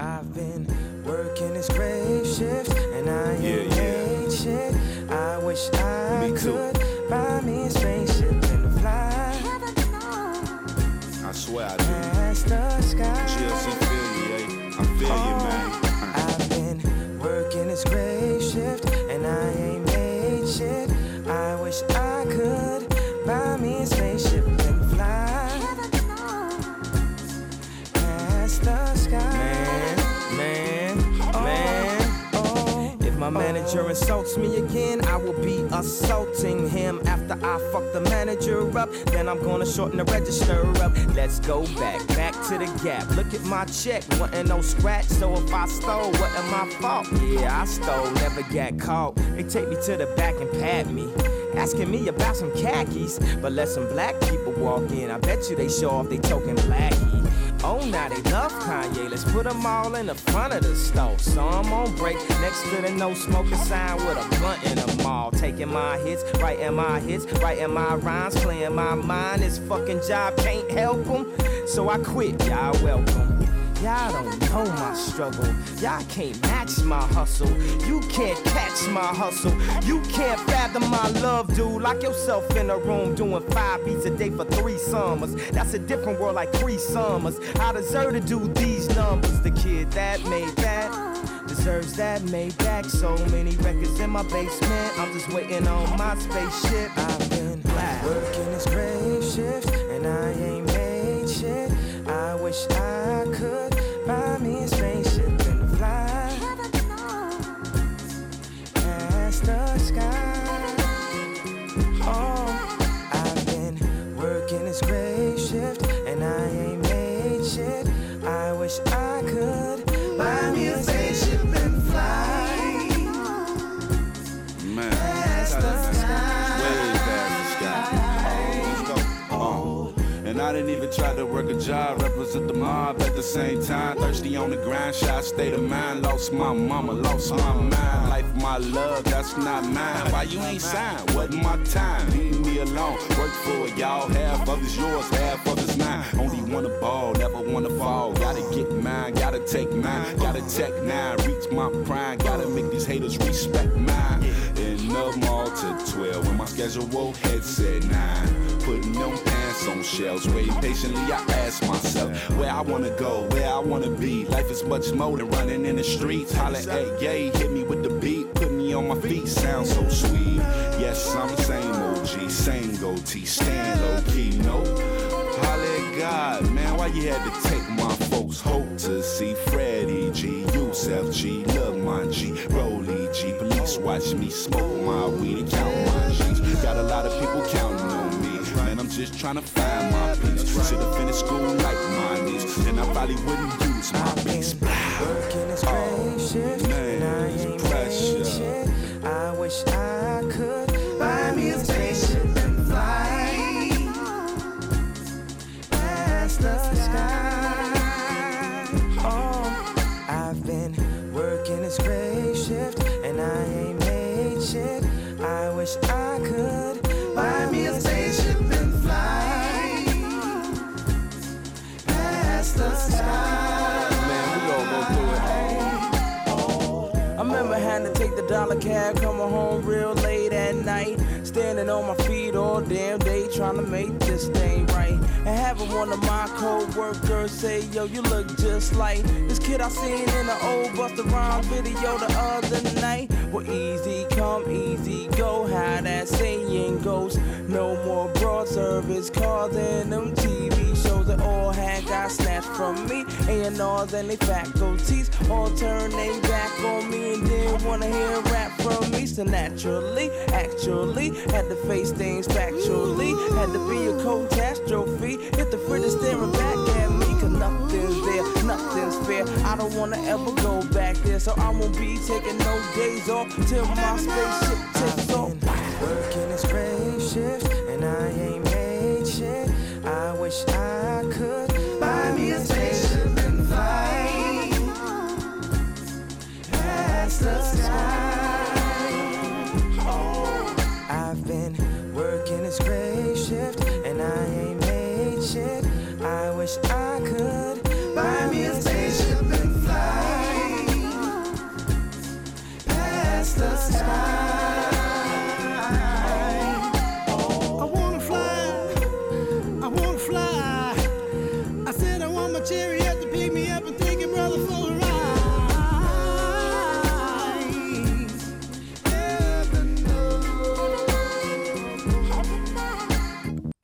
I've been working this grave shift manager insults me again, I will be assaulting him. After I fuck the manager up, then I'm gonna shorten the register up. Let's go back, back to the gap. Look at my check, wasn't no scratch. So if I stole, wasn't my fault. Yeah, I stole, never got caught. They take me to the back and pat me. Asking me about some khakis, but let some black people walk in. I bet you they show off they token blackie. Oh, now they love Kanye. Let's put them all in the front of the store. So I'm on break next to the no smoking sign with a blunt in the mall. Taking my hits, writing my hits, writing my rhymes, playing my mind. This fucking job can't help them. So I quit, y'all welcome. Y'all don't know my struggle. Y'all can't match my hustle. You can't catch my hustle. You can't fathom my love, dude. Lock yourself in a room doing five beats a day for three summers. That's a different world like three summers. I deserve to do these numbers. The kid that made that deserves that made back. So many records in my basement. I'm just waiting on my spaceship. I've been working this grave shift and I ain't made shit. I wish I could job, represent the mob at the same time. Thirsty on the grind, shot state of mind. Lost my mama, lost my mind. Life, my love, that's not mine. Why you ain't signed? Wasn't my time. Leave me alone. Work for it, y'all. Half of it's yours, half of it's mine. Only wanna ball, never wanna fall. Gotta get mine, gotta take mine. Gotta tech nine, reach my prime. Gotta make these haters respect mine. The mall to 12, when my schedule head said 9. Putting them pants on shelves, waiting patiently. I ask myself where I wanna go, where I wanna be. Life is much more than running in the streets. Holla at yay, hit me with the beat, put me on my feet. Sounds so sweet. Yes, I'm the same OG, same goatee, staying low key. No, holla God, man. Why you had to take my folks' hope to see Freddie G, Yusef G, Lil Mon G, Rolly G. Police watch me smoke my weed and count my G's. Got a lot of people counting on me. Man, I'm just trying to find my peace. Should've finished school like my niece. Then I probably wouldn't use my beats. working this oh, grave shift man, it's pressure. I wish I damn day, trying to make this thing right. And having one of my co-workers say, yo, you look just like this kid I seen in the old Busta Rhymes video the other night. Well, easy come, easy go, how that saying goes. No more broad service cars and them TV that all had got snatched from me. A&Rs and they faculties all turned they back on me and didn't wanna hear rap from me. So naturally, actually, had to face things factually. Had to be a catastrophe. Hit the fridge staring back at me, cause nothing's there, nothing's fair. I don't wanna ever go back there, so I won't be taking no days off till my spaceship takes off. Working this grave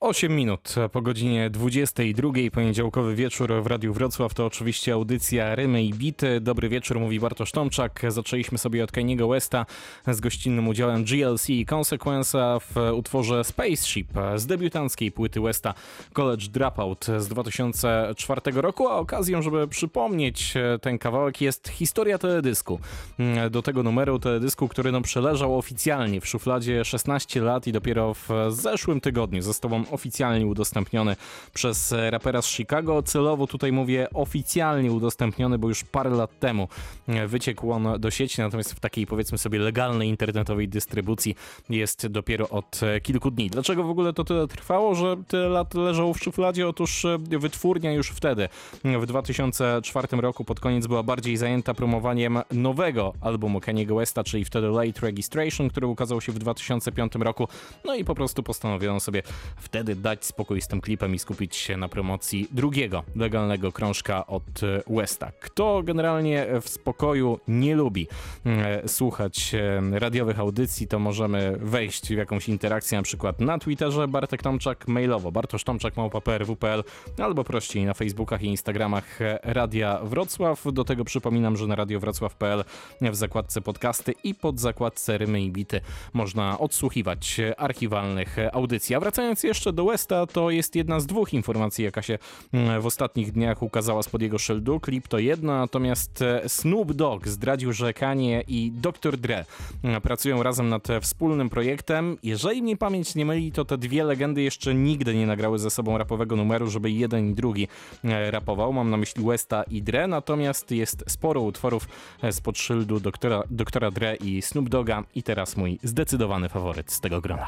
8 minut po godzinie 22. Poniedziałkowy wieczór w Radiu Wrocław to oczywiście audycja Rymy i Bity. Dobry wieczór, mówi Bartosz Tomczak. Zaczęliśmy sobie od Kaniego Westa z gościnnym udziałem GLC i Consequence'a w utworze Spaceship z debiutanckiej płyty Westa College Dropout z 2004 roku, a okazją, żeby przypomnieć ten kawałek jest historia teledysku. Do tego numeru teledysku, który no przeleżał oficjalnie w szufladzie 16 lat i dopiero w zeszłym tygodniu został oficjalnie udostępniony przez rapera z Chicago. Celowo tutaj mówię oficjalnie udostępniony, bo już parę lat temu wyciekł on do sieci, natomiast w takiej powiedzmy sobie legalnej internetowej dystrybucji jest dopiero od kilku dni. Dlaczego w ogóle to tyle trwało, że tyle lat leżał w szufladzie? Otóż wytwórnia już wtedy, w 2004 roku pod koniec była bardziej zajęta promowaniem nowego albumu Kaniego Westa, czyli wtedy Late Registration, który ukazał się w 2005 roku. No i po prostu postanowiono sobie wtedy dać spokój z tym klipem i skupić się na promocji drugiego legalnego krążka od Westa. Kto generalnie w spokoju nie lubi e, słuchać e, radiowych audycji, to możemy wejść w jakąś interakcję na przykład na Twitterze Bartek Tomczak, mailowo Bartosz Tomczak małpa.prw.pl albo prościej na Facebookach i Instagramach Radia Wrocław. Do tego przypominam, że na radiowrocław.pl w zakładce podcasty i pod zakładce Rymy i Bity można odsłuchiwać archiwalnych audycji. A wracając jeszcze Westa, to jest jedna z dwóch informacji, jaka się mm, w ostatnich dniach ukazała spod jego szyldu. Klip to jedno, natomiast e, Snoop Dogg zdradził, że Kanye i Dr. Dre mm, pracują razem nad wspólnym projektem. Jeżeli mnie pamięć nie myli, to te dwie legendy jeszcze nigdy nie nagrały ze sobą rapowego numeru, żeby jeden i drugi e, rapował. Mam na myśli Westa i Dre, natomiast jest sporo utworów e, spod szyldu doktora, doktora Dre i Snoop Dogga i teraz mój zdecydowany faworyt z tego grona.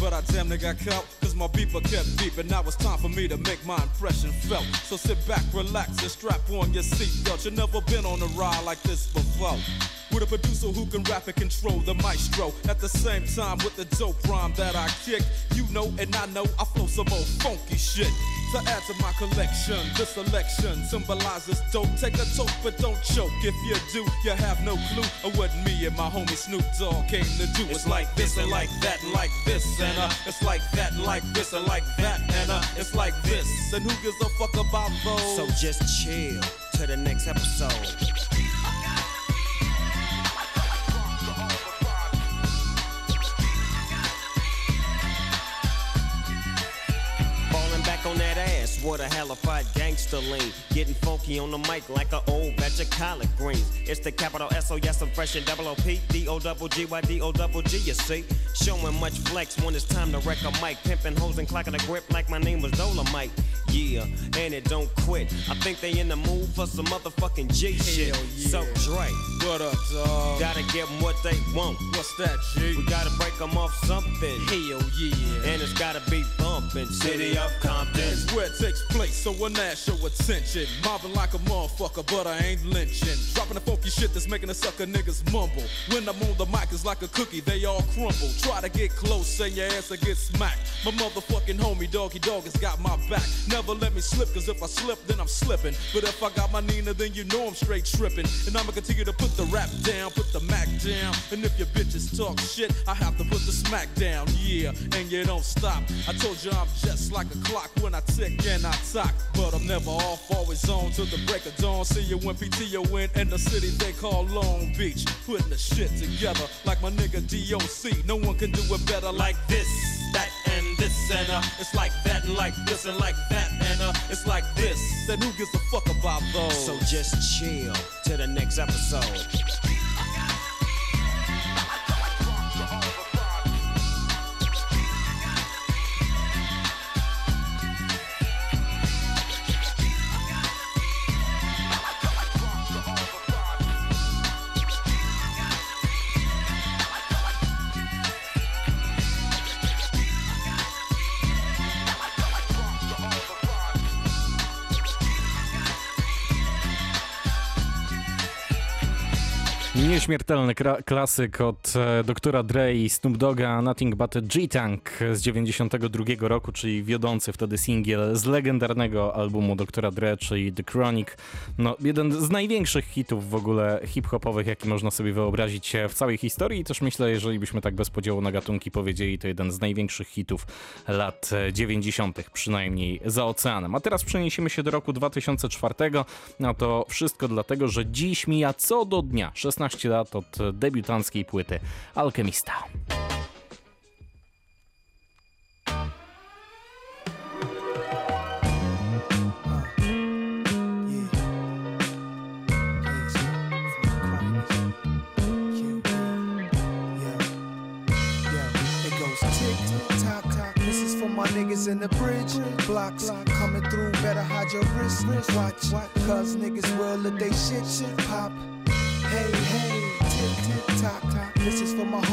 but I damn near got caught cause my beeper kept beeping. Now it's time for me to make my impression felt. So sit back, relax, and strap on your seatbelt. You never been on a ride like this before. With a producer who can rap and control the maestro. At the same time, with the dope rhyme that I kick, you know and I know I flow some old funky shit. To add to my collection, this selection symbolizes dope. Take a toke, but don't choke. If you do, you have no clue of what me and my homie Snoop Dogg came to do. It's, like this and like that and like this and uh, it's like that like this and like that and uh, it's like this. And who gives a fuck about those? So just chill to the next episode. What a hellified gangster lean. Getting funky on the mic like an old batch of collard greens. It's the capital S O yes, I'm fresh and double O P D O double G Y D O double G. You see, showing much flex when it's time to wreck a mic, pimping hoes and clocking a grip like my name was Dolomite. Yeah, and it don't quit. I think they in the mood for some motherfucking G shit. Yeah. So Dre, what up, dog? Gotta give them what they want. What's that, G? We gotta break them off something. Hell yeah. And it's gotta be bumping. City of Compton. It's where it takes place, so when that show attention. Mobbing like a motherfucker, but I ain't lynching. Dropping the funky shit that's making the sucker niggas mumble. When I'm on the mic, it's like a cookie, they all crumble. Try to get close, and your ass will get smacked. My motherfucking homie, Doggy Dog, has got my back. Now never let me slip, cause if I slip, then I'm slipping. But if I got my Nina, then you know I'm straight tripping. And I'ma continue to put the rap down, put the Mac down. And if your bitches talk shit, I have to put the smack down, yeah. And you don't stop. I told you I'm just like a clock when I tick and I talk. But I'm never off, always on till the break of dawn. See you when PTO win in the city they call Long Beach. Putting the shit together like my nigga DOC. No one can do it better like this, that, this, and uh. It's like that, and like this, and like that, and uh. It's like this. Then who gives a fuck about those? So just chill to the next episode. Nieśmiertelny klasyk od e, doktora Dre i Snoop Dogga Nothing But a G-Tank z 92 roku, czyli wiodący wtedy singiel z legendarnego albumu doktora Dre, czyli The Chronic. No, jeden z największych hitów w ogóle hip-hopowych, jaki można sobie wyobrazić w całej historii i też myślę, jeżeli byśmy tak bez podziału na gatunki powiedzieli, to jeden z największych hitów lat 90., przynajmniej za oceanem. A teraz przeniesiemy się do roku 2004. No to wszystko dlatego, że dziś mija co do dnia 16 15 lat od debiutanckiej płyty Alchemista. niggas in the bridge. Blocks coming through, better hide your wrist. Watch, cause niggas will let they shit pop. Hey, hey,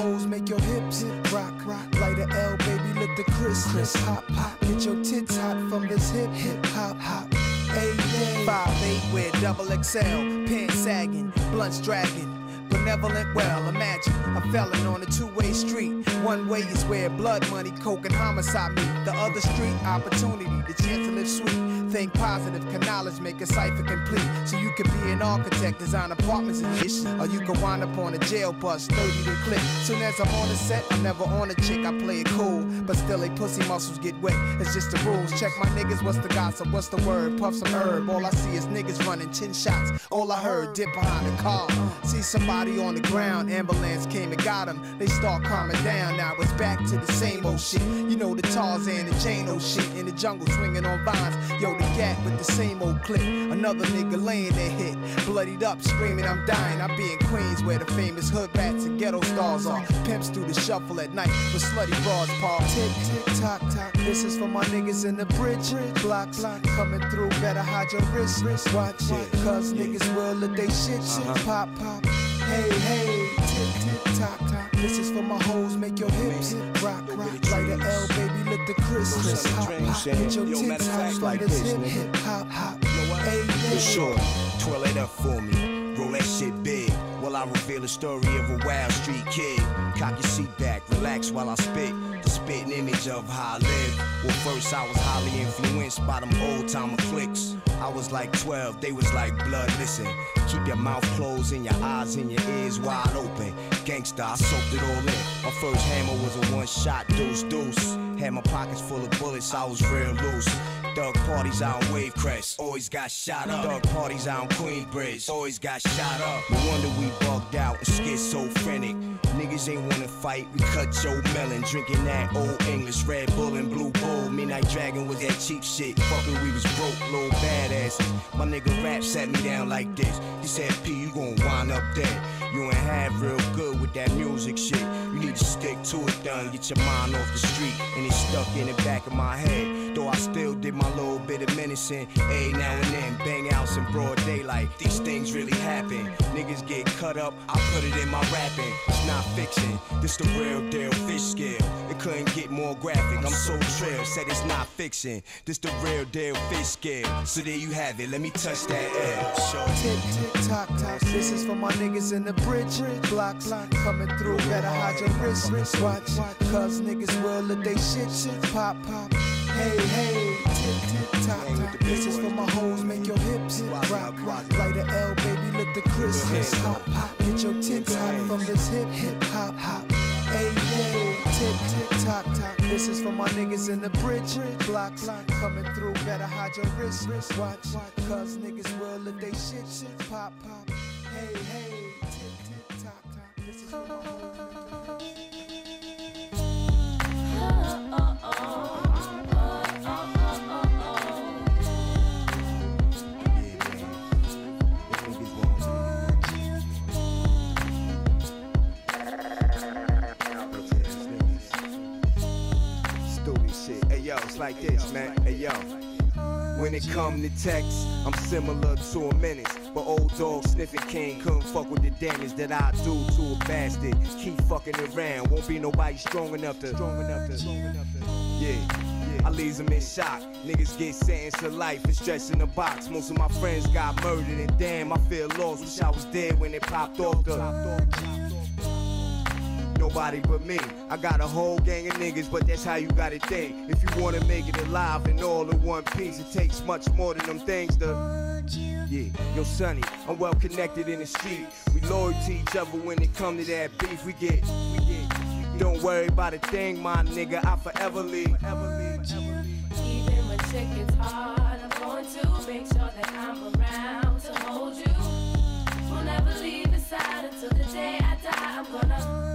hoes, make your hips rock, rock. Light a L, baby, let the crisp, crisp, hop, hop. Get your tits hot from this hip, hip, hop, hop. Hey, hey. Five, eight with double XL, pants sagging, blunts dragging benevolent well. Imagine a felon on a two-way street. One way is where blood money, coke, and homicide meet. The other street, opportunity, the chance to live sweet. Think positive, can knowledge make a cipher complete. So you can be an architect, design apartments and ish. Or you can wind up on a jail bus, 30 to click. Soon as I'm on the set, I'm never on a chick, I play it cool. But still, they pussy muscles get wet. It's just the rules. Check my niggas, what's the gossip? What's the word? Puff some herb. All I see is niggas running 10 shots. All I heard, dip behind the car. See somebody on the ground, ambulance came and got him. They start calming down, now it's back to the same old shit. You know the Tarzan and old shit in the jungle swinging on vines. Yo, the gap with the same old clip. Another nigga laying there hit, bloodied up, screaming I'm dying. I be in Queens where the famous hood rats and ghetto stars are. Pimps do the shuffle at night with slutty broads park. Tick tick tock tock. This is for my niggas in the bridge. Block block coming through. Better hide your wrist. Watch it, cause niggas will let they shit shit pop pop. Hey hey, tick tick tock tock. This is for my hoes. Make your hips rock rock. Light a L, baby, let the Chris hop hop. Get your tits hot like this hip hop hop. Hey hey. Sure, twirl it up for me. I reveal the story of a wild street kid. Cock your seat back, relax while I spit. The spitting image of how I live. Well, first I was highly influenced by them old timer clicks. I was like 12, they was like blood. Listen, keep your mouth closed and your eyes and your ears wide open. Gangsta, I soaked it all in. My first hammer was a one shot deuce deuce. Had my pockets full of bullets, I was real loose. Thug parties out on Wave Crest, always got shot up. Thug parties out on Queensbridge, always got shot up. No wonder we bugged out and schizophrenic. Niggas ain't wanna fight, we cut Joe Melon, drinking that old English Red Bull and Blue Bull. Midnight Dragon was that cheap shit. Fuckin' we was broke, little badasses. My nigga rap sat me down like this. He said, P, you gon' wind up dead. You ain't have real good with that music shit. You need to stick to it, done. Get your mind off the street, and it's stuck in the back of my head. Though I still did my little bit of menacing, a now and then, bang outs in broad daylight. These things really happen. Niggas get cut up, I put it in my rapping. It's not fiction, this the real deal, fish scale. It couldn't get more graphic. I'm so trail, said it's not fiction. This the real deal, fish scale. So there you have it. Let me touch that. Sure. Tick tick tock tock. This is for my niggas in the bridge. Blocks coming through. Better hide your wrist. Watch, cause niggas will let they shit pop pop. Hey, hey, tick, tock, tock. This is for my hoes, make your hips rock. Light a L, baby, let the Christmas hop, hop. Get your tits hot from this hip, hip, hop, hop. Hey, hey, tick, tick, tock, tock. This is for my niggas in the bridge blocks. Coming through, better hide your wrist, watch. Cause niggas will let they shit, shit, pop, pop. Hey, hey, like this, man. Hey yo. When it come to text, I'm similar to a menace. But old dog sniffing king couldn't fuck with the damage that I do to a bastard. Keep fucking around, won't be nobody strong enough to. Strong enough to. Yeah. I leaves them in shock. Niggas get sentenced to life and stretched in the box. Most of my friends got murdered, and damn, I feel lost. Wish I was dead when it popped off the. Nobody but me. I got a whole gang of niggas, but that's how you gotta think. If you wanna make it alive and all in one piece, it takes much more than them things to. Yeah, yo, Sonny, I'm well connected in the street. We loyal to each other when it come to that beef. We get, we get. Don't worry about a thing, my nigga. I forever leave. Even when shit gets hard, I'm going to make sure that I'm around to hold you. We'll never leave your side until the day I die. I'm gonna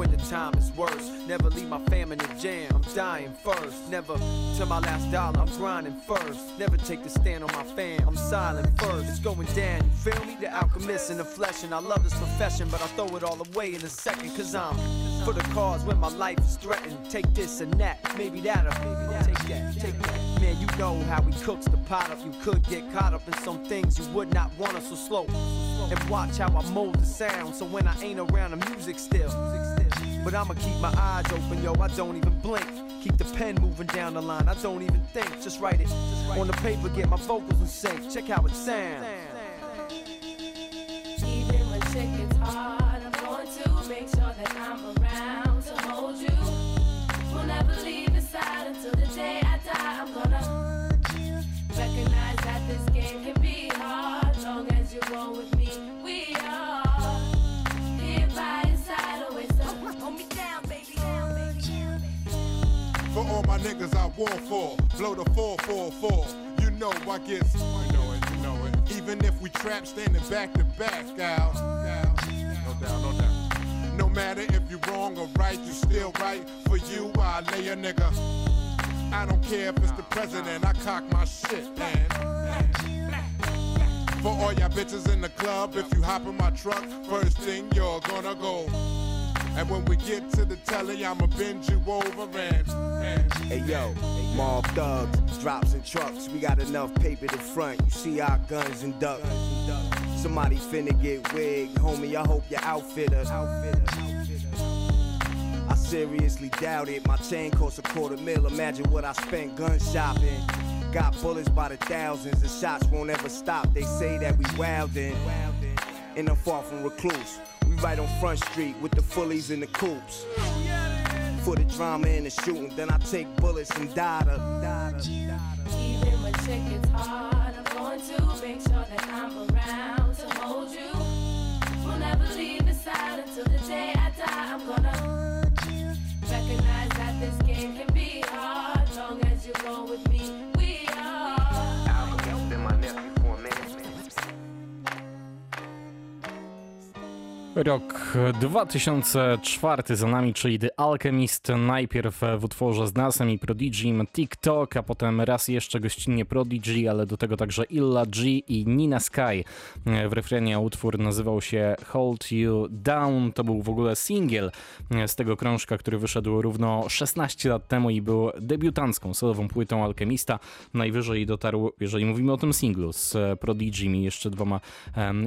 when the time is worse, never leave my fam in the jam. I'm dying first, never till my last dollar. I'm grinding first, never take the stand on my fam. I'm silent first. It's going down, you feel me? The alchemist in the flesh, and I love this profession, but I throw it all away in a second, cause I'm for the cause when my life is threatened. Take this and that, maybe that'll take that, take that. Man, you know how he cooks the pot up. You could get caught up in some things you would not want us so slow. And watch how I mold the sound, so when I ain't around, the music still. But I'ma keep my eyes open, yo. I don't even blink. Keep the pen moving down the line. I don't even think. Just write it on the paper. Get my vocals in sync. Check how it sounds. Niggas I war for, blow the 444. You know I get, you know it, you know it. Even if we trap standing back to back, gal. No doubt, no doubt. No matter if you're wrong or right, you still right. For you, I lay a nigga. I don't care if it's the president, I cock my shit, man. For all y'all bitches in the club, if you hop in my truck, first thing you're gonna go. And when we get to the telly, I'ma bend you over and, and Hey yo, mob thugs, drops and trucks. We got enough paper to front. You see our guns and ducks. Somebody finna get wigged, homie. I hope your outfitter. I seriously doubt it. My chain costs a quarter mil. Imagine what I spent gun shopping. Got bullets by the thousands, the shots won't ever stop. They say that we wildin', and I'm far from recluse. Right on Front Street with the fullies and the coops. For the drama and the shooting, then I take bullets and die. Even when shit gets hard, I'm going to make sure that I'm around to hold you. Will never leave your side until the day Rok 2004 za nami, czyli The Alchemist, najpierw w utworze z Nasem i Prodigim TikTok, a potem raz jeszcze gościnnie Prodigy, ale do tego także Illa G i Nina Sky. W refrenie utwór nazywał się Hold You Down, to był w ogóle singiel z tego krążka, który wyszedł równo 16 lat temu i był debiutancką solową płytą Alchemista. Najwyżej dotarł, jeżeli mówimy o tym singlu, z Prodigim i jeszcze dwoma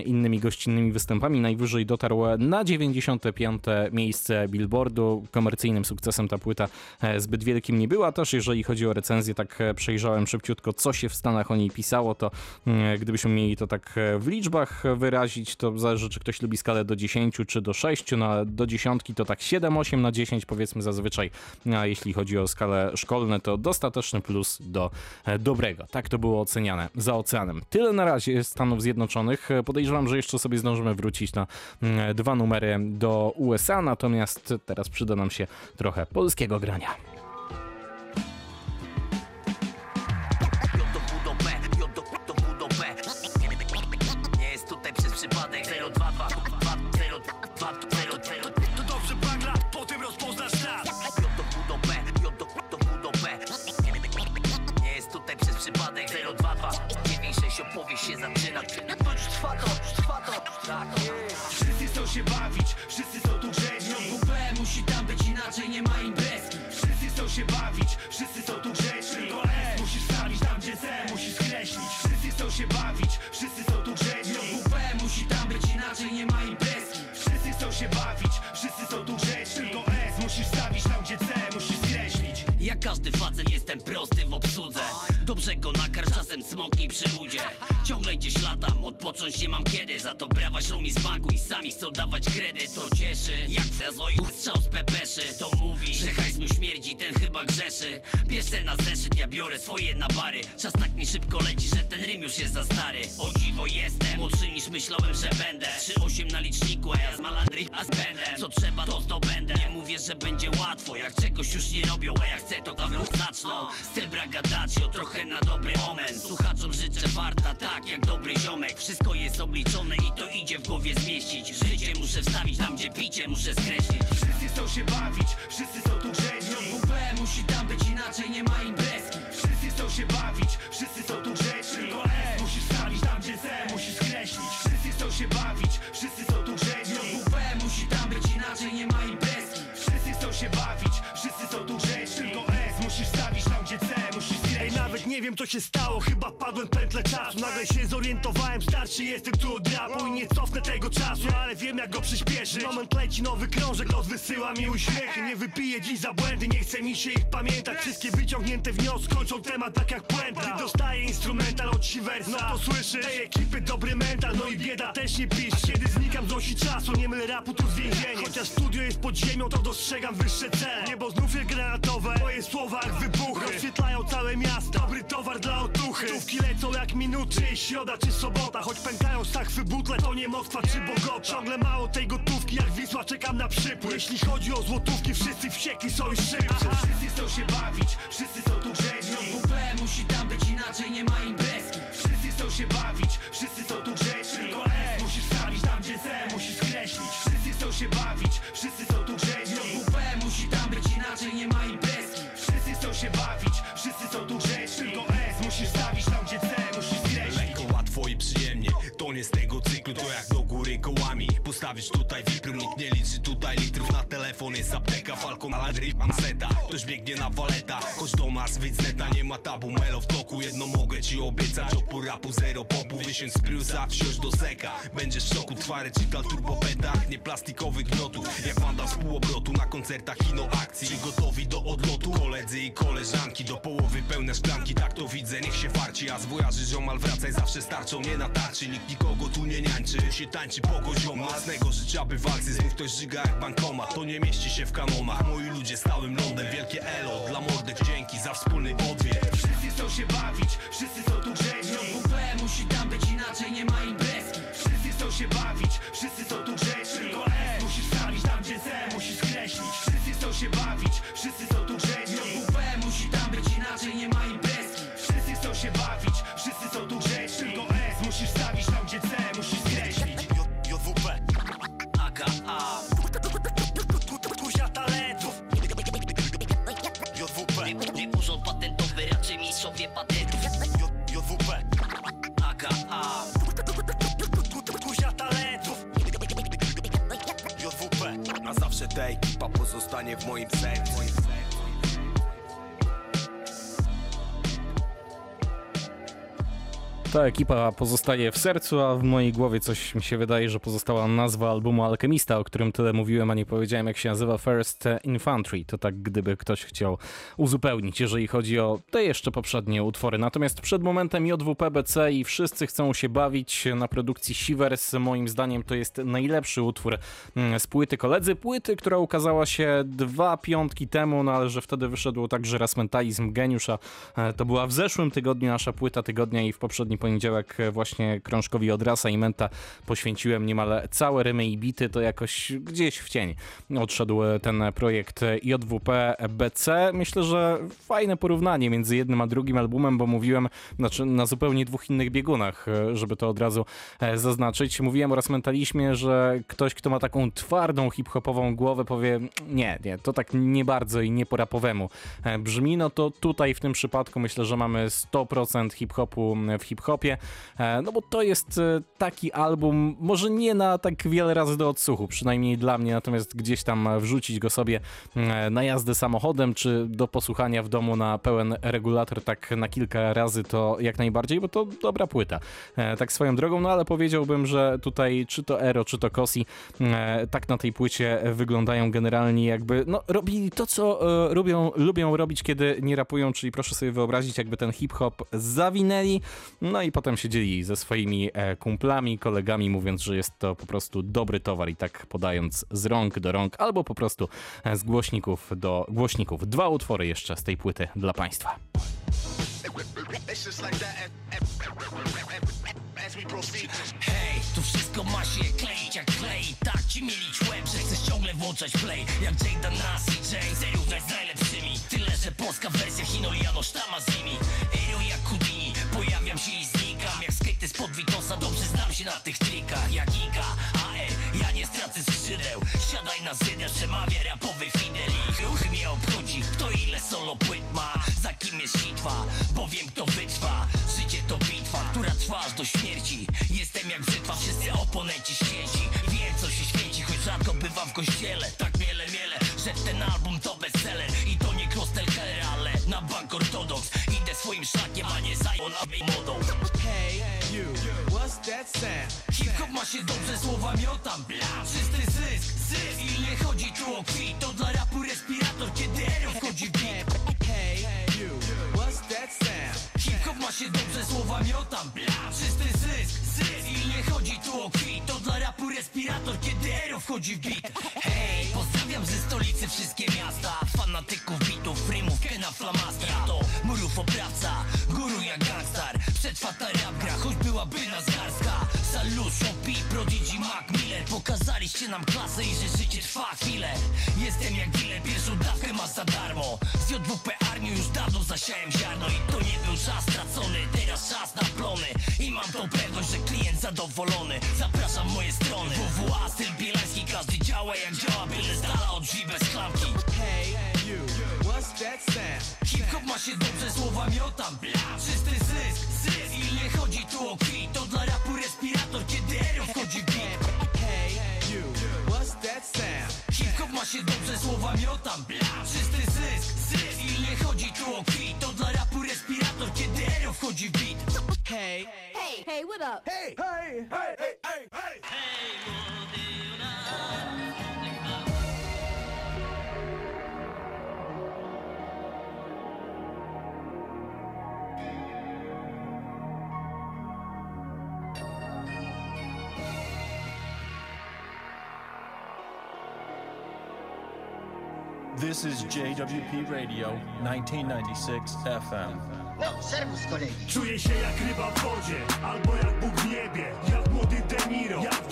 innymi gościnnymi występami, najwyżej dotarł dotarł na 95. miejsce Billboardu. Komercyjnym sukcesem ta płyta e, zbyt wielkim nie była. Też jeżeli chodzi o recenzję, tak e, przejrzałem szybciutko, co się w Stanach o niej pisało, to mm, gdybyśmy mieli to tak e, w liczbach wyrazić, to zależy, czy ktoś lubi skalę do 10 czy do 6. No, do dziesiątki to tak 7, 8 na 10 powiedzmy zazwyczaj. A jeśli chodzi o skalę szkolne, to dostateczny plus do dobrego. Tak to było oceniane za oceanem. Tyle na razie Stanów Zjednoczonych. Podejrzewam, że jeszcze sobie zdążymy wrócić na mm, dwa numery do USA, natomiast teraz przyda nam się trochę polskiego grania. Odpocząć nie mam kiedy? Za to brawa mi z banku i sami chcą dawać kredyt. To cieszy, jak Cezoju strzał z pepeszy. To mówi, że hajs chyba grzeszy. Bierz na zeszyt, ja biorę swoje na bary. Czas tak mi szybko leci, że ten rym już jest za stary. O dziwo jestem, młodszy niż myślałem, że będę. 3-8 na liczniku, a ja z malandry, a z pędem. Co trzeba to zdobędę, nie mówię, że będzie łatwo Jak czegoś już nie robią, a jak chcę to dawno zaczną. Styl bragadaci, o trochę na dobry omen Słuchaczom życzę warta, tak jak dobry ziomek. Wszystko jest obliczone i to idzie w głowie zmieścić. Życie muszę wstawić tam, gdzie picie muszę skreślić. Wszyscy chcą się bawić, wszyscy są tu grzeczni. WP musi tam być inaczej, nie ma imprezki co się stało, chyba padłem pętlę czasu. Nagle się zorientowałem, starszy jestem tu od rapu I nie cofnę tego czasu, ale wiem jak go przyspieszyć. Moment leci nowy krążek, los wysyła mi uśmiechy. Nie wypiję dziś za błędy, nie chce mi się ich pamiętać. Wszystkie wyciągnięte wnioski kończą temat tak jak puenta Gdy dostaję instrumental od Siversa, no to słyszysz? Tej ekipy dobry mental, no i bieda też nie pisz Kiedy znikam z osi czasu, nie mylę rapu tu z więzieniem. Chociaż studio jest pod ziemią, to dostrzegam wyższe cele. Niebo znów jest granatowe, moje słowa jak wybuchy. Rozświetlają całe miasto, dobry towar dla otuchy. Stówki lecą jak minuty, środa czy sobota. Choć pękają stachwy butle, to nie Moskwa czy Bogota Ciągle mało tej gotówki, jak Wisła czekam na przypływ. Jeśli chodzi o złotówki, wszyscy wściekli są już szybcy. Wszyscy chcą się bawić, wszyscy są tu neta Nie ma tabu, melo w toku, jedno mogę ci obiecać Opór rapu, zero popu, wysiąść z prusa, wsiąść do seka. Będziesz w szoku, twary czytal turbopetach Nie plastikowych gnotów, jak wanda z półobrotu Na koncertach ino akcji, czy gotowi do odlotu Koledzy i koleżanki, do połowy pełne szklanki Tak to widzę, niech się farci, a z wojaży ziomal wracaj. Zawsze starczą, nie na tarczy, nikt nikogo niańczy się tańczy po poziom Mocnego życia by walcy, znów ktoś żyga jak bankomat. To nie mieści się w kanonach, moi ludzie stałym lądem Wielkie elo, dla mordek dzięki za wspólny odwiet. Wszyscy chcą się bawić, wszyscy są tu ta ekipa pozostanie w moim sercu Ta ekipa pozostaje w sercu, a w mojej głowie coś mi się wydaje, że pozostała nazwa albumu Alchemista, o którym tyle mówiłem, a nie powiedziałem jak się nazywa First Infantry. To tak gdyby ktoś chciał uzupełnić, jeżeli chodzi o te jeszcze poprzednie utwory. Natomiast przed momentem JWPBC i wszyscy chcą się bawić na produkcji Shivers. Moim zdaniem to jest najlepszy utwór mm, z płyty Koledzy. Płyty, która ukazała się dwa piątki temu, no ale że wtedy wyszedł także Rasmentalizm Geniusza. E, To była w zeszłym tygodniu nasza płyta tygodnia i w poprzedni poniedziałek e, właśnie krążkowi od Rasa i Menta poświęciłem niemal całe rymy i bity, to jakoś gdzieś w cień odszedł e, ten projekt JWP BC. Myślę, że fajne porównanie między jednym a drugim albumem, bo mówiłem znaczy na zupełnie dwóch innych biegunach, e, żeby to od razu zaznaczyć. Mówiłem o Rasmentalizmie, że ktoś, kto ma taką twardą hip-hopową głowę powie nie, nie, to tak nie bardzo i nie po rapowemu brzmi, no to tutaj w tym przypadku myślę, że mamy 100% hip-hopu w hip-hopie, e, no bo to jest e, taki album, może nie na tak wiele razy do odsłuchu, przynajmniej dla mnie, natomiast gdzieś tam wrzucić go sobie e, na jazdę samochodem, czy do posłuchania w domu na pełen regulator tak na kilka razy, to jak najbardziej, bo to dobra płyta. E, Tak swoją drogą, no ale powiedziałbym, że tutaj czy to Ero, czy to Kosi, e, tak na tej płycie wyglądają generalnie jakby, no robili to, co e, lubią, lubią robić, kiedy nie rapują, czyli proszę sobie wyobrazić, jakby ten hip-hop zawinęli, no i potem siedzieli ze swoimi e, kumplami, kolegami, mówiąc, że jest to po prostu dobry towar. I tak podając z rąk do rąk, albo po prostu e, z głośników do głośników. Dwa utwory jeszcze z tej płyty dla Państwa. Hej, tu wszystko ma się kleić jak klei Tak ci mielić łeb, że chcesz ciągle włączać play. Jak Jada Nas i Jay, zrównać z najlepszymi. Tyle, że polska wersja Hinoliano sztama z nimi. Ero jak Pojawiam się i znikam. Jak skate spod Witosa, dobrze znam się na tych trikach Jak Iga, AR, ja nie stracę skrzydeł. Siadaj na zydę, przemawia rapowy Fidel. Ich ruchy mnie obchodzi, kto ile solo płyt ma Za kim jest sitwa, bo wiem kto wytrwa. Życie to bitwa, która trwa aż do śmierci. Jestem jak brzytwa, wszyscy oponenci święci. Wiem co się święci, choć rzadko bywa w kościele. Tak miele, miele, że ten album to bestseller. I to nie Keller, ale na bank ortodoks. Idę swoim szlakiem, a nie za modą. Hey, you, what's that sound? Hip-hop ma się dobrze, słowa miotam. Bla, czysty zysk, zysk. I nie chodzi tu o kwit? To dla rapu respirator, kiedy ero wchodzi w beat. Hey, you, what's that sound? Hip-hop ma się dobrze, słowa miotam. Bla, czysty zysk, zysk. I nie chodzi tu o kwit? To dla rapu respirator, kiedy ero wchodzi w beat. Hej, pozdrawiam ze stolicy wszystkie miasta Pokazaliście nam klasę i że życie trwa chwilę. Jestem jak dealer, pierwszą dawkę masz za darmo. Z JWP Armią już dawno zasiałem ziarno I to nie był czas stracony, teraz czas na plony I mam tą pewność, że klient zadowolony się dobrze, słowa miotam Bla, czysty zysk, zysk. I nie chodzi tu o kwit To dla rapu respirator, kiedy ero wchodzi w beat. Hey, Hey, hey, what up? hey, hey, hey, hey, hey. This is JWP Radio 1996 FM. No, serwus kolegi. Czuję się jak ryba w wodzie, albo jak Bóg w niebie Jak młody De Niro, jak w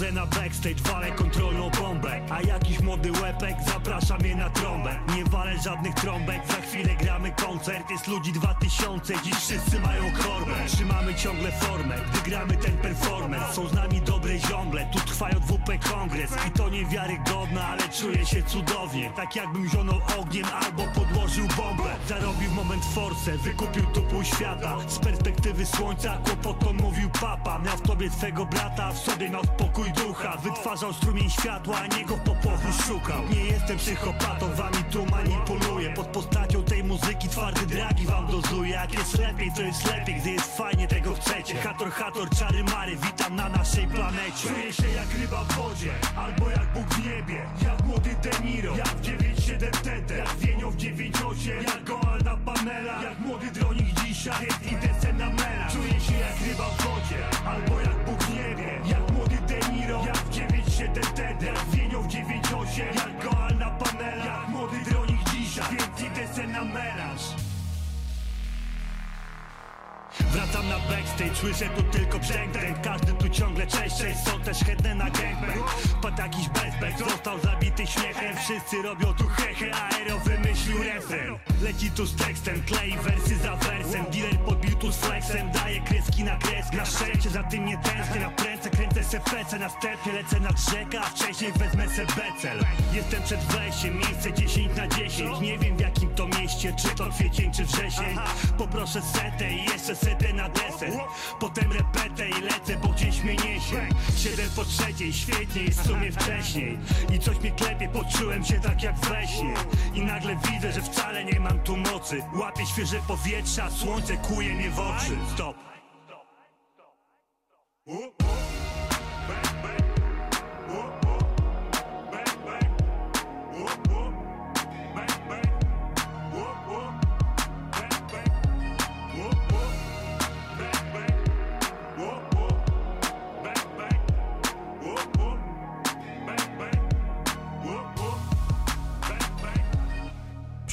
wchodzę na backstage, walę kontrolną bombę. A jakiś młody łepek zaprasza mnie na trąbę. Nie walę żadnych trąbek, za chwilę gramy koncert. Jest ludzi dwa tysiące, dziś wszyscy mają korbę. Trzymamy ciągle formę, gdy gramy ten performance Są z nami dobre ziomble, tu trwają WP kongres. I to niewiarygodne, ale czuję się cudownie. Tak jakbym zionął ogniem albo podłożył bombę. Zarobił moment force, wykupił tu świata. Z perspektywy słońca kłopotom mówił papa. Miał w tobie twego brata, w sobie miał spokój ducha. Wytwarzał strumień światła, a niego w popłochu szukał. Nie jestem psychopatą, wami tu manipuluję. Pod postacią tej muzyki twardy dragi wam dozuję. Jak jest lepiej, to jest lepiej, gdy jest fajnie, tego chcecie. Hator, hator, czary mary, witam na naszej planecie. Czuję się jak ryba w wodzie, albo jak Bóg w niebie. Jak młody De Niro, jak w 9-7 TT Jak Wienio w 9-8, jak Goalda Pamela. Jak młody dronik dzisiaj, jest idę na mela w 9-7 TT Jak Wienio w 9-8, jak Goalda Pamela Jak młody dronik dzisiaj, więc idę na melanż Wracam na backstage, słyszę tu tylko brzęk dręk Każdy tu ciągle cześć, są też chętne na gangbang. Pat jakiś bezbek, został zabity śmiechem. Wszyscy robią tu hehe, aero wymyślił refren Leci tu z tekstem, klei wersy za wersem. Dealer podbił tu z flexem, daje kreski na kresk Na szczęście za tym nie tęsknię, na prędce kręcę se pece Następnie lecę nad rzekę, a wcześniej wezmę se becel. Jestem przed wejściem, miejsce 10 na 10 Nie wiem w jakim to mieście, czy to kwiecień czy wrzesień. Poproszę setę i jeszcze setę na deser. Potem repetę i lecę, bo gdzieś mnie niesie. Siedem po trzeciej, świetnie jest w sumie wcześniej. I coś mnie klepie, poczułem się tak jak we śnie I nagle widzę, że wcale nie mam tu mocy. Łapię świeże powietrze, a słońce kuje mnie w oczy. Stop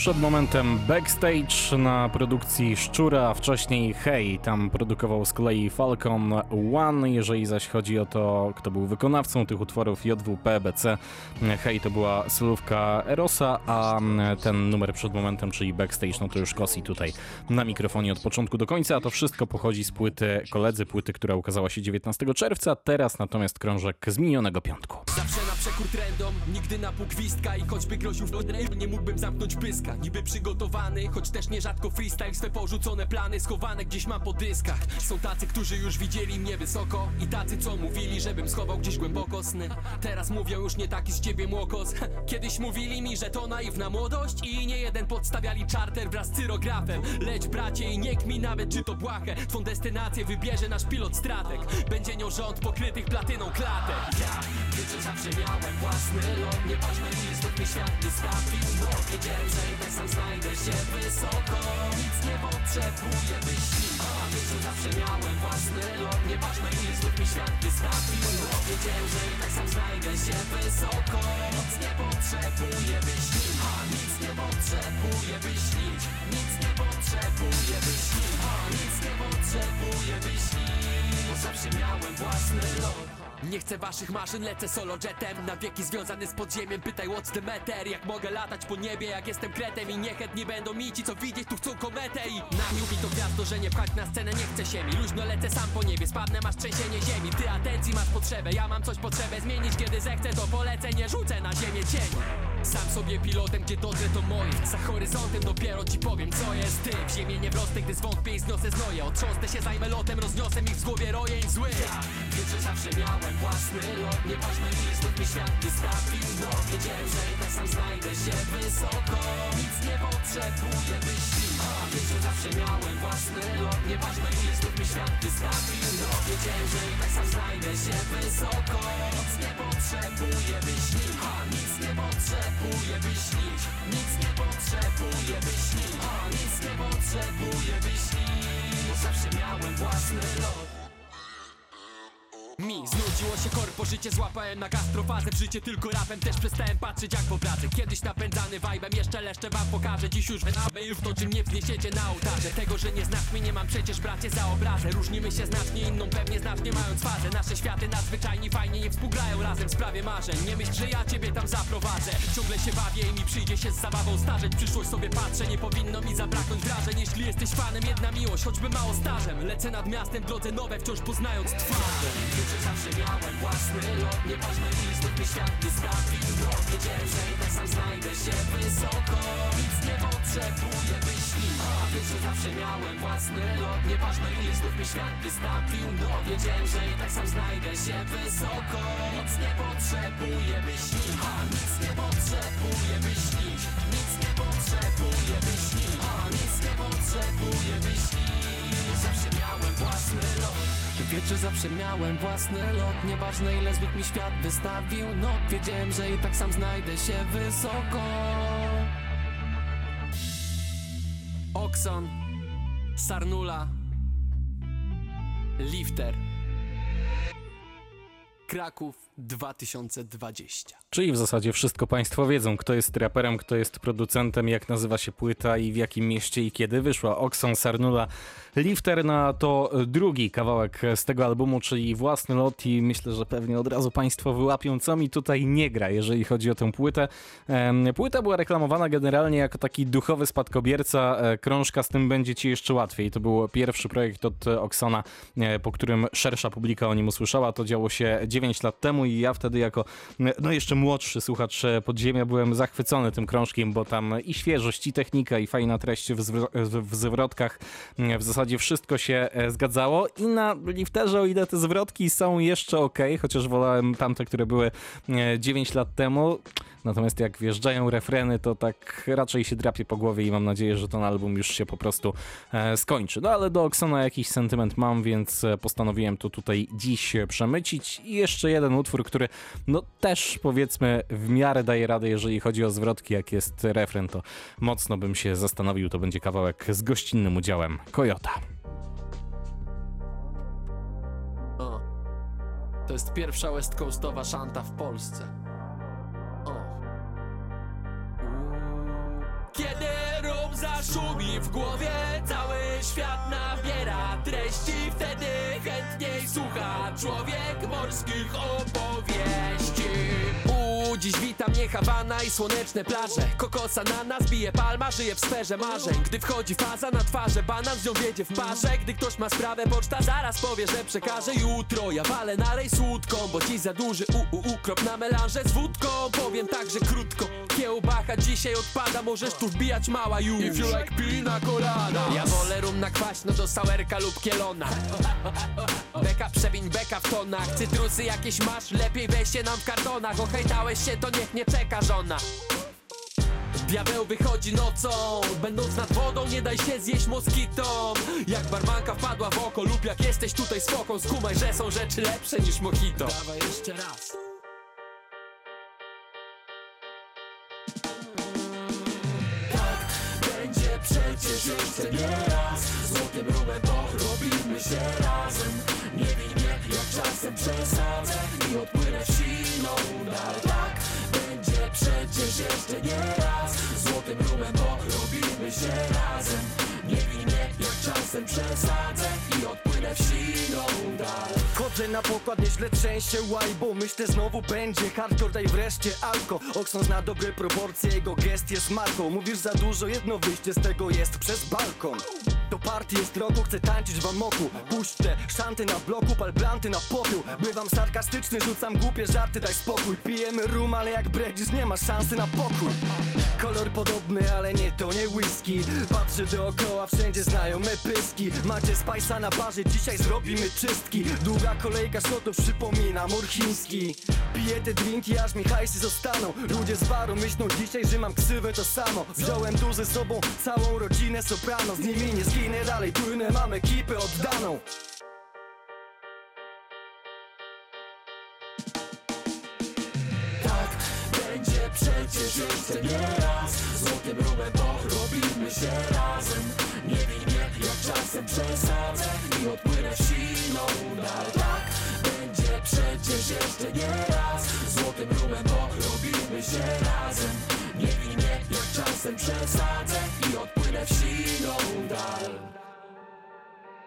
Przed momentem Backstage na produkcji Szczura, wcześniej Hej, tam produkował z kolei Falcon One. Jeżeli zaś chodzi o to, kto był wykonawcą tych utworów JWP, BC, Hej to była solówka Erosa, a ten numer przed momentem, czyli Backstage, no to już Kosi tutaj na mikrofonie od początku do końca, a to wszystko pochodzi z płyty Koledzy, płyty, która ukazała się 19 czerwca, teraz natomiast krążek z minionego piątku. Zawsze na przekór trendom, nigdy na pół I choćby groził w nie mógłbym zamknąć pyska Niby przygotowany, choć też nierzadko freestyle Swe porzucone plany schowane gdzieś mam po dyskach. Są tacy, którzy już widzieli mnie wysoko I tacy, co mówili, żebym schował gdzieś głęboko sny. Teraz mówią już nie taki z ciebie młokos. Kiedyś mówili mi, że to naiwna młodość I nie jeden podstawiali czarter wraz z cyrografem. Lecz bracie i nie kmi nawet czy to błahe Twą destynację wybierze nasz pilot stratek Będzie nią rząd pokrytych platyną klatek. Ja, wiecie, zawsze miałem własny lot. Znów mi świat wystawił No wiedziałem, że sam znajdę się wysoko Nic nie potrzebuję myśli A wiesz, że zawsze miałem własny lot Nieważne ile znów mi świat wystawił wiedziałem, że i tak sam znajdę się wysoko Nic nie potrzebuję myśli A nic nie potrzebuję myślić Nic nie potrzebuję myśli A nic nie potrzebuję myśli Bo zawsze miałem własny lot nie chcę waszych maszyn, lecę solo jetem. Na wieki związany z podziemiem, pytaj what's the matter? Jak mogę latać po niebie, jak jestem kretem I niechętni będą mi ci, co widzieć, tu chcą kometę. I namił mi to gwiazdo, że nie pchać na scenę nie chce się mi Luźno lecę sam po niebie, spadnę, masz trzęsienie ziemi. Ty atencji masz potrzebę, ja mam coś potrzebę zmienić Kiedy zechcę, to polecę, nie rzucę na ziemię cieni sam sobie pilotem, gdzie dotrę to moje. Za horyzontem dopiero ci powiem co jest ty. W ziemię nie wrosnę, gdy zwątpię i zniosę znoje. Otrząsnę się, zajmę lotem, rozniosę ich w głowie roje i zły. Ja zawsze miałem własny lot Nieważne ile znów mi świat wystawił No wiedziałem, tak sam znajdę się wysoko Nic nie potrzebuję myśli A wiem, że zawsze miałem własny lot Nieważne ile znów mi świat wystawił No wiedziałem, tak sam znajdę się wysoko Nic nie potrzebuję myśli A nic nie potrzebuję by śnić Nic nie potrzebuję by śnić A nic nie potrzebuję by śnić Bo zawsze miałem własny lot Mi znów Nudziło się korpo, życie złapałem na gastrofazę. W życie tylko rapem, też przestałem patrzeć jak obrazek Kiedyś napędzany vibe'em, jeszcze leszcze wam pokażę. Dziś już wynamy w to, czym nie wzniesiecie na ołtarze. Tego, że nie znasz mnie, nie mam przecież bracie za obrazę Różnimy się znacznie, inną pewnie znacznie mając fazę. Nasze światy nadzwyczajni fajnie nie współgrają razem w sprawie marzeń. Nie myśl, że ja ciebie tam zaprowadzę. Ciągle się bawię i mi przyjdzie się z zabawą starzeć. Przyszłość sobie patrzę, nie powinno mi zabraknąć wrażeń. Jeśli jesteś fanem, jedna miłość, choćby mało stażem Lecę nad miastem, drodze nowe, wciąż poznając twarze Wiecie, zawsze miałem własny lot Nieważne ile znów mi świat wystawił No, wiedziałem, że i tak sam znajdę się wysoko Nic nie potrzebuję myśli. A wiesz, że zawsze miałem własny lot Nieważne ile znów mi świat wystawił No, wiedziałem, że i tak sam znajdę się wysoko Nic nie potrzebuję myśli A nic nie potrzebuję myślić Nic nie potrzebuję myśli A nic nie potrzebuję własny że zawsze miałem własny lot? Nieważne ile zbyt mi świat wystawił. No, wiedziałem, że i tak sam znajdę się wysoko. Okson Sarnula Lifter. Kraków 2020 Czyli w zasadzie wszystko Państwo wiedzą, kto jest raperem, kto jest producentem, jak nazywa się płyta i w jakim mieście i kiedy wyszła. Oxon Sarnula Lifter na to drugi kawałek z tego albumu, czyli własny lot i myślę, że pewnie od razu Państwo wyłapią, co mi tutaj nie gra, jeżeli chodzi o tę płytę. Płyta była reklamowana generalnie jako taki duchowy spadkobierca e, krążka, z tym będzie Ci jeszcze łatwiej. To był pierwszy projekt od Oxona, e, po którym szersza publika o nim usłyszała. To działo się 9 lat temu i ja wtedy jako no jeszcze młodszy słuchacz Podziemia byłem zachwycony tym krążkiem, bo tam i świeżość, i technika, i fajna treść w, w zwrotkach. W zasadzie wszystko się e, zgadzało i na lifterze, o ile te zwrotki są jeszcze ok, chociaż wolałem tamte, które były 9 lat temu. Natomiast jak wjeżdżają refreny, to tak raczej się drapie po głowie i mam nadzieję, że ten album już się po prostu e, skończy. No ale do Oksona jakiś sentyment mam, więc postanowiłem to tutaj dziś przemycić. I jeszcze jeden utwór, który no też powiedzmy w miarę daje radę, jeżeli chodzi o zwrotki, jak jest refren, to mocno bym się zastanowił. To będzie kawałek z gościnnym udziałem Kojota. To jest pierwsza West Coastowa szanta w Polsce. Kiedy rum zaszumi w głowie, cały świat nabiera treści, wtedy chętniej słucha człowiek morskich opowieści. Dziś wita mnie Hawana i słoneczne plaże. Kokosa na nas bije palma, żyje w sferze marzeń. Gdy wchodzi faza na twarze, banan z nią wiedzie w parze. Gdy ktoś ma sprawę, poczta zaraz powie, że przekaże. Jutro Ja walę nalej słódką, bo dziś za duży u, u, ukrop na melanże z wódką. Powiem tak, że krótko, kiełbacha dzisiaj odpada. Możesz tu wbijać mała już. If you like pina colada. Ja wolę rum na kwaśno do sałerka lub kielona. Beka przewiń beka w tonach. Cytrusy jakieś masz, lepiej weź się nam w kartonach. Ohejtałeś się, to niech nie czeka żona. Diabeł wychodzi nocą Będąc nad wodą nie daj się zjeść moskitom Jak barmanka wpadła w oko lub jak jesteś tutaj spoką Skumaj, że są rzeczy lepsze niż mojito. Dawaj jeszcze raz. Tak, będzie przecież jeszcze nie raz. Złotym rumem porobimy się razem. Nie wiem nie, jak czasem przesadzę I odpłynę siną. Dal będzie przecież jeszcze nie raz. Złotym rumem porobimy się razem. Nie nie, jak czasem przesadzę I odpłynę w siną dal Chodzę na pokład, nieźle trzęsie łaj Bo myślę znowu będzie hardcore, daj wreszcie alko. Okson zna dobre proporcje, jego gest jest marką. Mówisz za dużo, jedno wyjście z tego jest przez balkon do partii jest roku, chcę tańczyć w amoku Puść te szanty na bloku, pal blanty na popiół. Bywam sarkastyczny, rzucam głupie żarty, daj spokój. Pijemy rum, ale jak bredzisz nie ma szansy na pokój. Kolor podobny, ale nie to nie whisky. Patrzę dookoła, wszędzie znajome pyski. Macie spajsa na barze, dzisiaj zrobimy czystki. Długa kolejka szotów przypomina mur chiński. Piję te drinki, aż mi hajsy zostaną. Ludzie z baru myślą dzisiaj, że mam ksywę to samo. Wziąłem ze sobą całą rodzinę soprano. Z nimi nie zginę dalej, płynę, mam ekipę oddaną. Tak, będzie przecież jeszcze nie raz. Złotym rumem porobimy się razem. Nie wiem nie, jak czasem przesadzę. I odpłynę siną dal. Tak, przecież jeszcze nie raz. Złotym rumem, bo robimy się razem. Nie bij jak czasem przesadzę I odpłynę w siną dal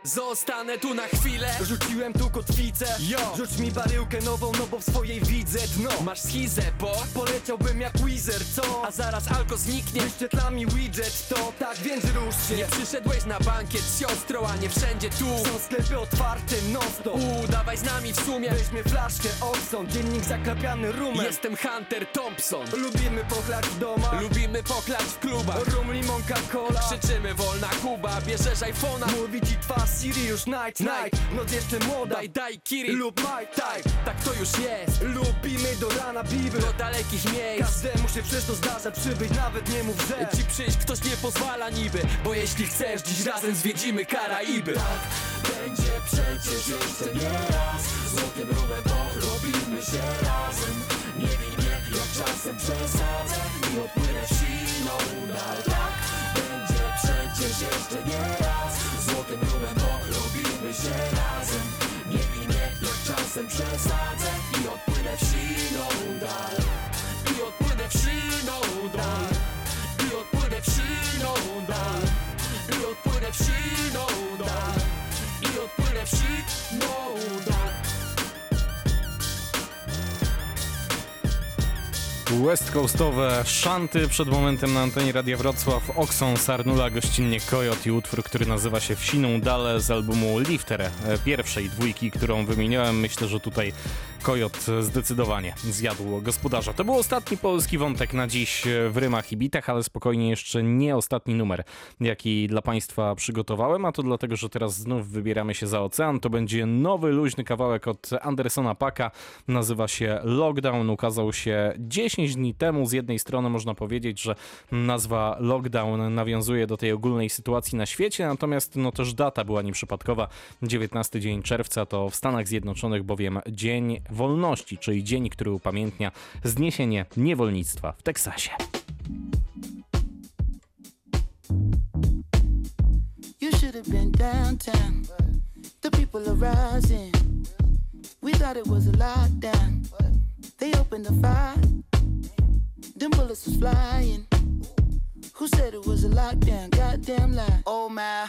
Zostanę tu na chwilę. Rzuciłem tu kotwicę. Yo. Rzuć mi baryłkę nową, no bo w swojej widzę dno. Masz schizę, bo Poleciałbym jak Wizard, co? A zaraz alko zniknie. Wyświetla mi widget, to tak więc rusz się. Nie przyszedłeś na bankiet z a nie wszędzie tu. Są sklepy otwarte non stop Uuu, dawaj z nami w sumie. Weźmy flaszkę, Oxon, dziennik zaklapiany rumem. Jestem Hunter Thompson. Lubimy pochlać w domach. Lubimy pochlać w klubach. Rum, limonka, cola Krzyczymy wolna Kuba, bierzesz iPhone'a. Mówi ci twa Siri już night, night. Noc jeszcze młoda. Daj, daj kiri. Lub my type. Tak to już jest. Lubimy do rana biby Do dalekich miejsc. Każdemu się przecież to zdarza. Przybyć, nawet nie mów, że. Ci przyjść ktoś nie pozwala niby Bo jeśli chcesz, dziś razem zwiedzimy Karaiby. Tak, będzie przecież jeszcze nie raz. Złotym rumem, bo robimy się razem. Nie bij mnie, jak czasem przesadzę. I odpłynę siną dal. Tak, będzie przecież jeszcze nie raz się razem. Nie bij mnie, jak czasem. Przesadzę I odpłynę w siną dal. I odpłynę w siną dal. I odpłynę w siną dal. I odpłynę w siną dal. I odpłynę w siną dal West Coastowe szanty przed momentem na antenie Radia Wrocław Oxon Sarnula gościnnie Kojot i utwór, który nazywa się Wsiną Dale z albumu Lifter, e, pierwszej dwójki, którą wymieniałem. Myślę, że tutaj Kojot zdecydowanie zjadł gospodarza. To był ostatni polski wątek na dziś w rymach i bitach, ale spokojnie jeszcze nie ostatni numer, jaki dla Państwa przygotowałem, a to dlatego, że teraz znów wybieramy się za ocean. To będzie nowy, luźny kawałek od Andersona Paka. Nazywa się Lockdown. Ukazał się 10 dni temu. Z jednej strony można powiedzieć, że nazwa Lockdown nawiązuje do tej ogólnej sytuacji na świecie, natomiast no też data była nieprzypadkowa. 19 dzień czerwca to w Stanach Zjednoczonych bowiem Dzień Wolności, czyli dzień, który upamiętnia zniesienie niewolnictwa w Teksasie. You should have been downtown. The people are rising. We thought it was a lockdown. They opened the fire. Them bullets was flying. Who said it was a lockdown? Goddamn lie. Oh my,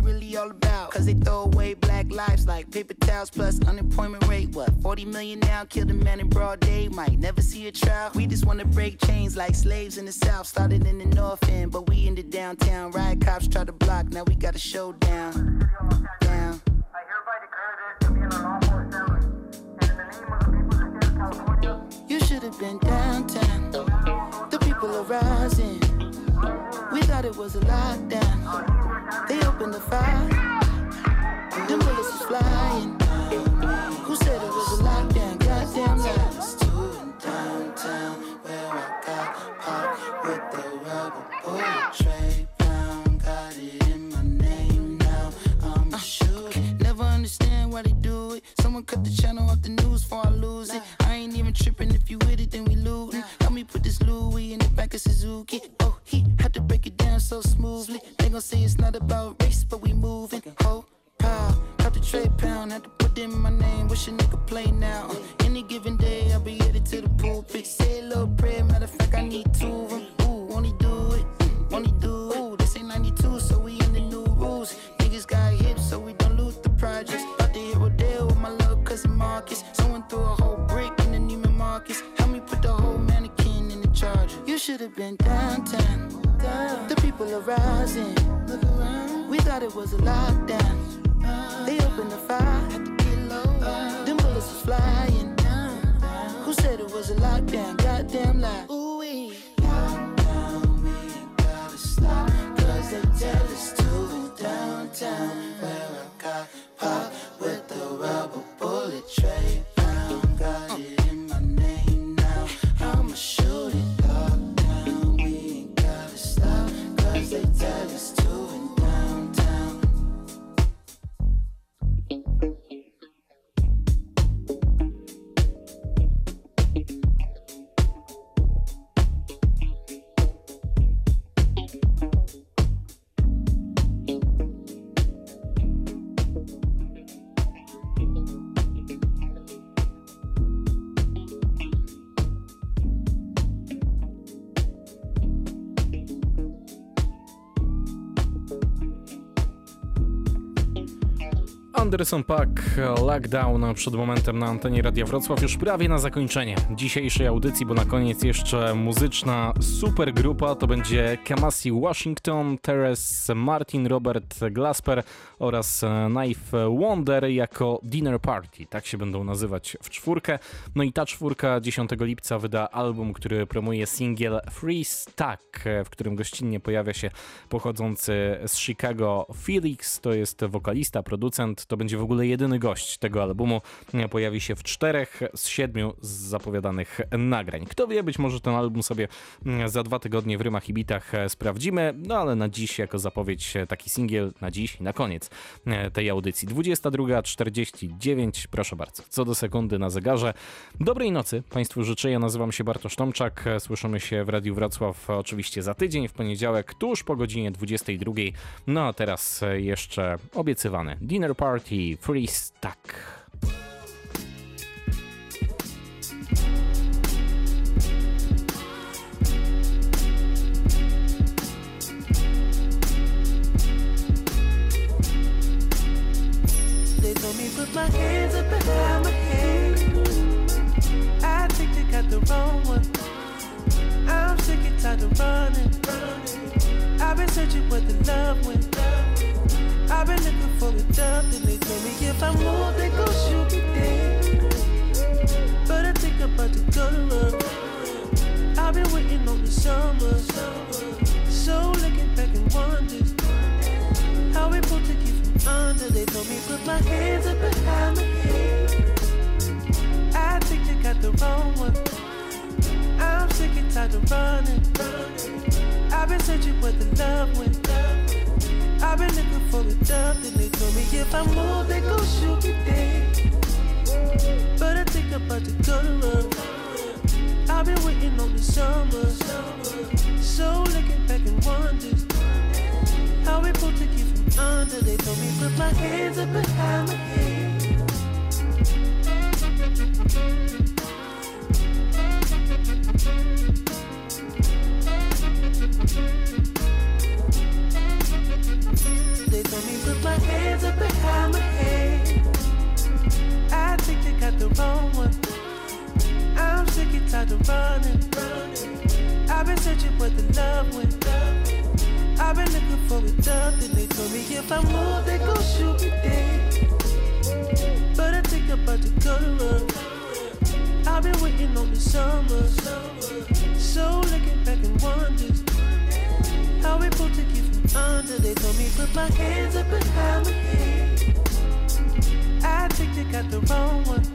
really all about? Cause they throw away black lives like paper towels plus unemployment rate. What, 40 million now? Killed a man in broad day, might never see a trial. We just wanna break chains like slaves in the south. Started in the north end, but we in the downtown. Riot cops try to block, now we got a showdown. Down. You should have been downtown. The people are rising. Thought it was a lockdown. They opened the fire. Them bullets was flying. Who said it was a lockdown? Goddamn lies. Downtown, where I got popped with the rubber bullet tray. Got it in my name now. I'm uh, a shooter. Never understand why they do it. Someone cut the channel off the news before I lose it. I ain't even tripping if you with it, then we lootin'. Help me put this Louis in the back of Suzuki. So smoothly. They gon' say it's not about race, but we moving. Ho, pow, cut the tray pound. Had to put in my name. Wish a nigga play was a lockdown. Anderson Pack, Lockdown przed momentem na antenie Radia Wrocław, już prawie na zakończenie dzisiejszej audycji, bo na koniec jeszcze muzyczna supergrupa, to będzie Kamasi Washington, Teres Martin, Robert Glasper oraz Knife Wonder jako Dinner Party, tak się będą nazywać w czwórkę. No i ta czwórka 10 lipca wyda album, który promuje singiel Free Stack, w którym gościnnie pojawia się pochodzący z Chicago Felix, to jest wokalista, producent, to będzie w ogóle jedyny gość tego albumu. Pojawi się w czterech z siedmiu z zapowiadanych nagrań. Kto wie, być może ten album sobie za dwa tygodnie w rymach i bitach sprawdzimy, no ale na dziś jako zapowiedź taki singiel, na dziś, na koniec tej audycji. 22.49, proszę bardzo, co do sekundy na zegarze. Dobrej nocy Państwu życzę, ja nazywam się Bartosz Tomczak, słyszymy się w Radiu Wrocław oczywiście za tydzień, w poniedziałek, tuż po godzinie 22. No a teraz jeszcze obiecywany Dinner Party Free Stack. Put my hands up my head. I think they got the wrong one. I'm sick and tired of running. I've been searching where the love. I've been looking for the dove, then they told me if I move, they gon' shoot me dead. But I think I'm about to go to run. I've been waiting on the summer. So looking back and wondering how we pulled to keep from under. They told me put my hands up behind my head. I think you got the wrong one. I'm sick and tired of running. I've been searching where the love went. I've been looking for the dove, then they told me if I move, they gon' shoot me dead. But I think I'm about to go to run. I've been waiting on the summer. So looking back and wondering how we pulled to keep from under. They told me put my hands up behind my head. They told me put my hands up behind my head. I think they got the wrong one. I'm sick and tired of running. I've been searching where the love went. I've been looking for a dove, then they told me if I move, they gon' shoot me dead. But I think I'm about to go to run. I've been waiting on the summer. Put my hands up behind my head. I think they got the wrong one.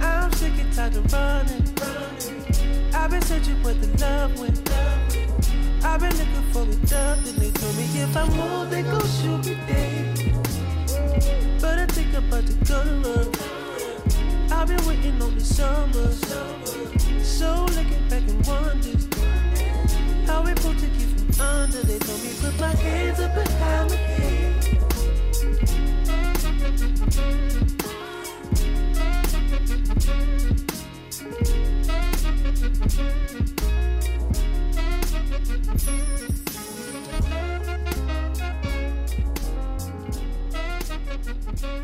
I'm sick and tired of running. I've been searching where the love went. I've been looking for a dove, then they told me if I move, they gon' shoot me dead. But I think I'm about to go to run. I've been waiting on the summer. So looking back and wondering how we pulled to keep under. They told me put my hands up behind my head. Thank